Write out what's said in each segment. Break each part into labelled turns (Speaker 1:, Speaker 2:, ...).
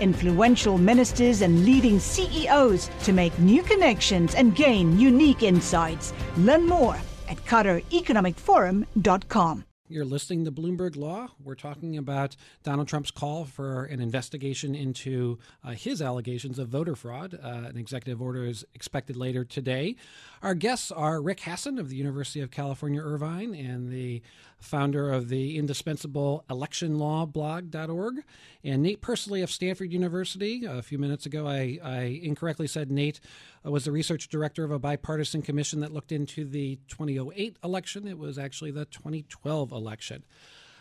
Speaker 1: influential ministers, and leading CEOs to make new connections and gain unique insights. Learn more at QatarEconomicForum.com.
Speaker 2: You're listening to Bloomberg Law. We're talking about Donald Trump's call for an investigation into uh, his allegations of voter fraud. Uh, an executive order is expected later today. Our guests are Rick Hasen of the University of California, Irvine, and the founder of the indispensable electionlawblog.org, and Nate Persily of Stanford University. A few minutes ago, I, I incorrectly said Nate was the research director of a bipartisan commission that looked into the 2008 election. It was actually the 2012 election.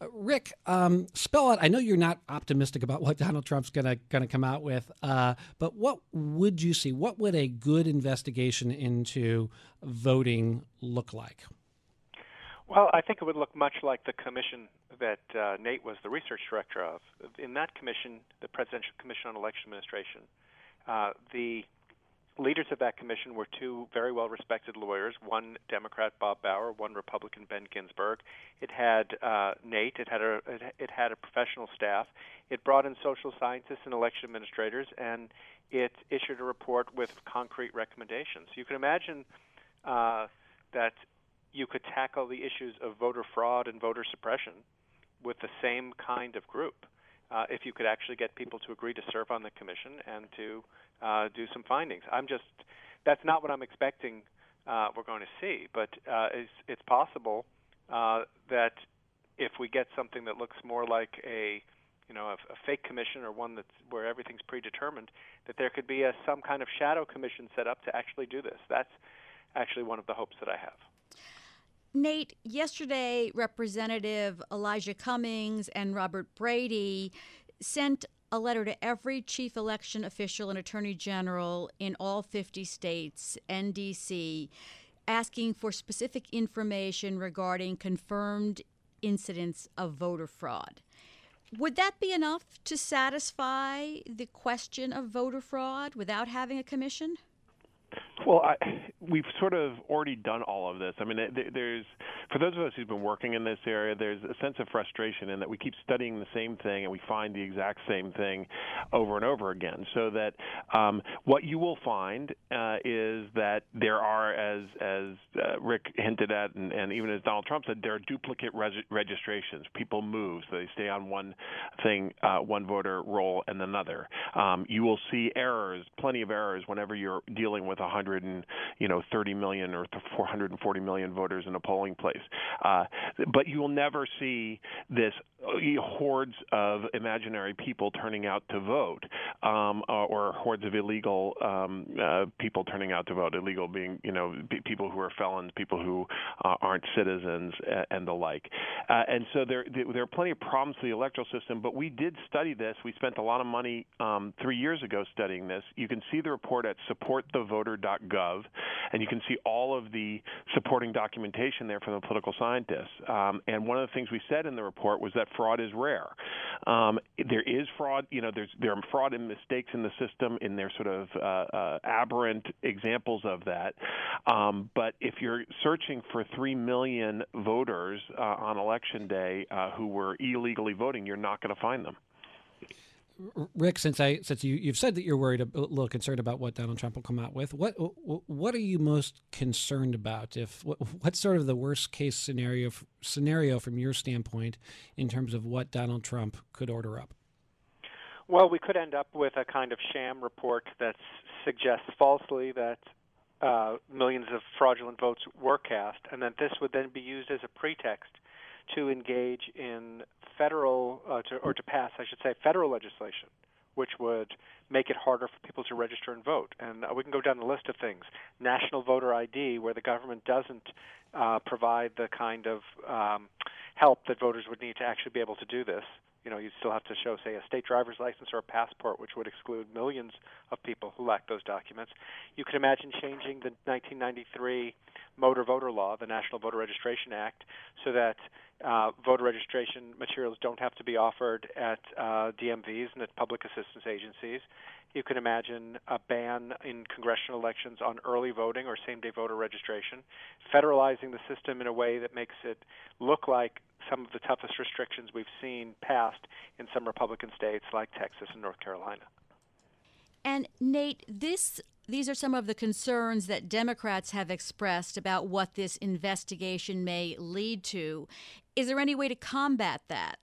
Speaker 2: Uh, Rick, um, spell out. I know you're not optimistic about what Donald Trump's gonna gonna come out with, uh, but what would you see? What would a good investigation into voting look like?
Speaker 3: Well, I think it would look much like the commission that uh, Nate was the research director of. In that commission, the Presidential Commission on Election Administration, uh, the leaders of that commission were two very well respected lawyers one democrat bob bauer one republican ben ginsberg it had uh, nate. It had a it had a professional staff. It brought in social scientists and election administrators and it issued a report with concrete recommendations. You can imagine uh, that you could tackle the issues of voter fraud and voter suppression with the same kind of group uh, if you could actually get people to agree to serve on the commission and to uh, do some findings. I'm just that's not what I'm expecting uh, we're going to see, but uh, it's, it's possible uh, that if we get something that looks more like a you know a, a fake commission or one that's where everything's predetermined, that there could be a some kind of shadow commission set up to actually do this. That's actually one of the hopes that I have.
Speaker 4: Nate, yesterday, Representative Elijah Cummings and Robert Brady sent a letter to every chief election official and attorney general in all 50 states and DC asking for specific information regarding confirmed incidents of voter fraud. Would that be enough to satisfy the question of voter fraud without having a commission?
Speaker 5: Well, I, we've sort of already done all of this. I mean, there's for those of us who've been working in this area, there's a sense of frustration in that we keep studying the same thing and we find the exact same thing over and over again. So that um, what you will find uh, is that there are, as as uh, Rick hinted at, and, and, even as Donald Trump said, there are duplicate res- registrations. People move, so they stay on one thing, uh, one voter roll, and another. Um, you will see errors, plenty of errors, whenever you're dealing with 100 and you know 30 million or 440 million voters in a polling place. Uh, but you will never see this uh, hordes of imaginary people turning out to vote, um, uh, or hordes of illegal um, uh, people turning out to vote. Illegal being, you know, people who are felons, people who uh, aren't citizens, uh, and the like. and so there, there are plenty of problems with the electoral system. But we did study this. We spent a lot of money um, three years ago studying this. You can see the report at supportthevoter.gov, and you can see all of the supporting documentation there from the political scientists. Um, and one of the things we said in the report was that fraud is rare. Um, there is fraud, you know, there's there are fraud and mistakes in the system, in their sort of uh, uh, aberrant examples of that. Um, but if you're searching for three million voters uh, on election day uh, who were illegally voting, you're not going to find them.
Speaker 2: Rick, since I since you you've said that you're worried a little concerned about what Donald Trump will come out with, what what are you most concerned about? If what, what's sort of the worst case scenario scenario from your standpoint in terms of what Donald Trump could order up?
Speaker 3: Well, we could end up with a kind of sham report that suggests falsely that uh, millions of fraudulent votes were cast, and that this would then be used as a pretext to engage in federal uh, to, or to pass, I should say, federal legislation, which would make it harder for people to register and vote. And uh, we can go down the list of things: national voter ID, where the government doesn't uh, provide the kind of um, help that voters would need to actually be able to do this you know, you still have to show, say, a state driver's license or a passport, which would exclude millions of people who lack those documents. You could imagine changing the 1993 motor voter law, the National Voter Registration Act, so that uh, voter registration materials don't have to be offered at uh, DMVs and at public assistance agencies. You can imagine a ban in congressional elections on early voting or same day voter registration, federalizing the system in a way that makes it look like some of the toughest restrictions we've seen passed in some Republican states like Texas and North Carolina.
Speaker 4: And Nate, this these are some of the concerns that Democrats have expressed about what this investigation may lead to. Is there any way to combat that?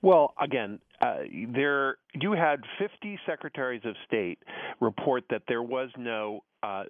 Speaker 5: Well, again, uh, there you had 50 secretaries of state report that there was no uh,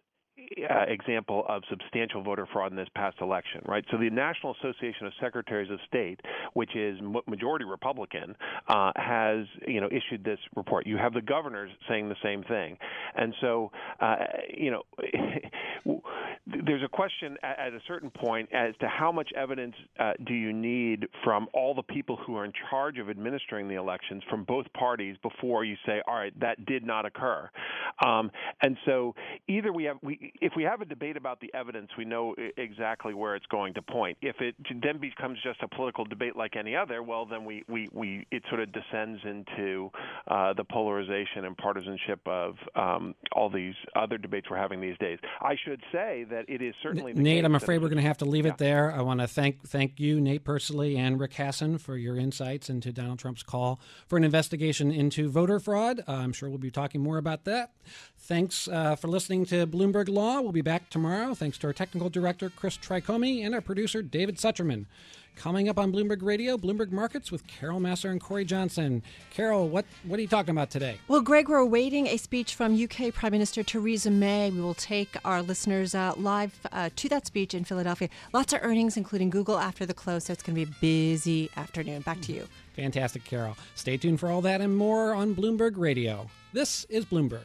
Speaker 5: uh, example of substantial voter fraud in this past election, right? So the National Association of Secretaries of State, which is majority Republican, uh, has you know issued this report. You have the governors saying the same thing, and so uh, you know there's a question at, at, a certain point as to how much evidence uh, do you need from all the people who are in charge of administering the elections from both parties before you say, all right, that did not occur. Um, and so either we have we if we have a debate about the evidence, we know exactly where it's going to point. If it then becomes just a political debate like any other, well, then we, we, we it sort of descends into uh, the polarization and partisanship of um, all these other debates we're having these days. I should say that it is certainly
Speaker 2: Nate. I'm afraid we're going to have to leave yeah. it there. I want to thank thank you, Nate Persily, and Rick Hasen for your insights into Donald Trump's call for an investigation into voter fraud. Uh, I'm sure we'll be talking more about that. Thanks uh, for listening to Bloomberg Law. We'll be back tomorrow. Thanks to our technical director, Chris Tricomi, and our producer, David Sucherman. Coming up on Bloomberg Radio, Bloomberg Markets with Carol Massar and Cory Johnson. Carol, what, what are you talking about today?
Speaker 6: Well, Greg, we're awaiting a speech from UK Prime Minister Theresa May. We will take our listeners uh, live uh, to that speech in Philadelphia. Lots of earnings, including Google after the close, so it's going to be a busy afternoon. Back to you.
Speaker 2: Fantastic, Carol. Stay tuned for all that and more on Bloomberg Radio. This is Bloomberg.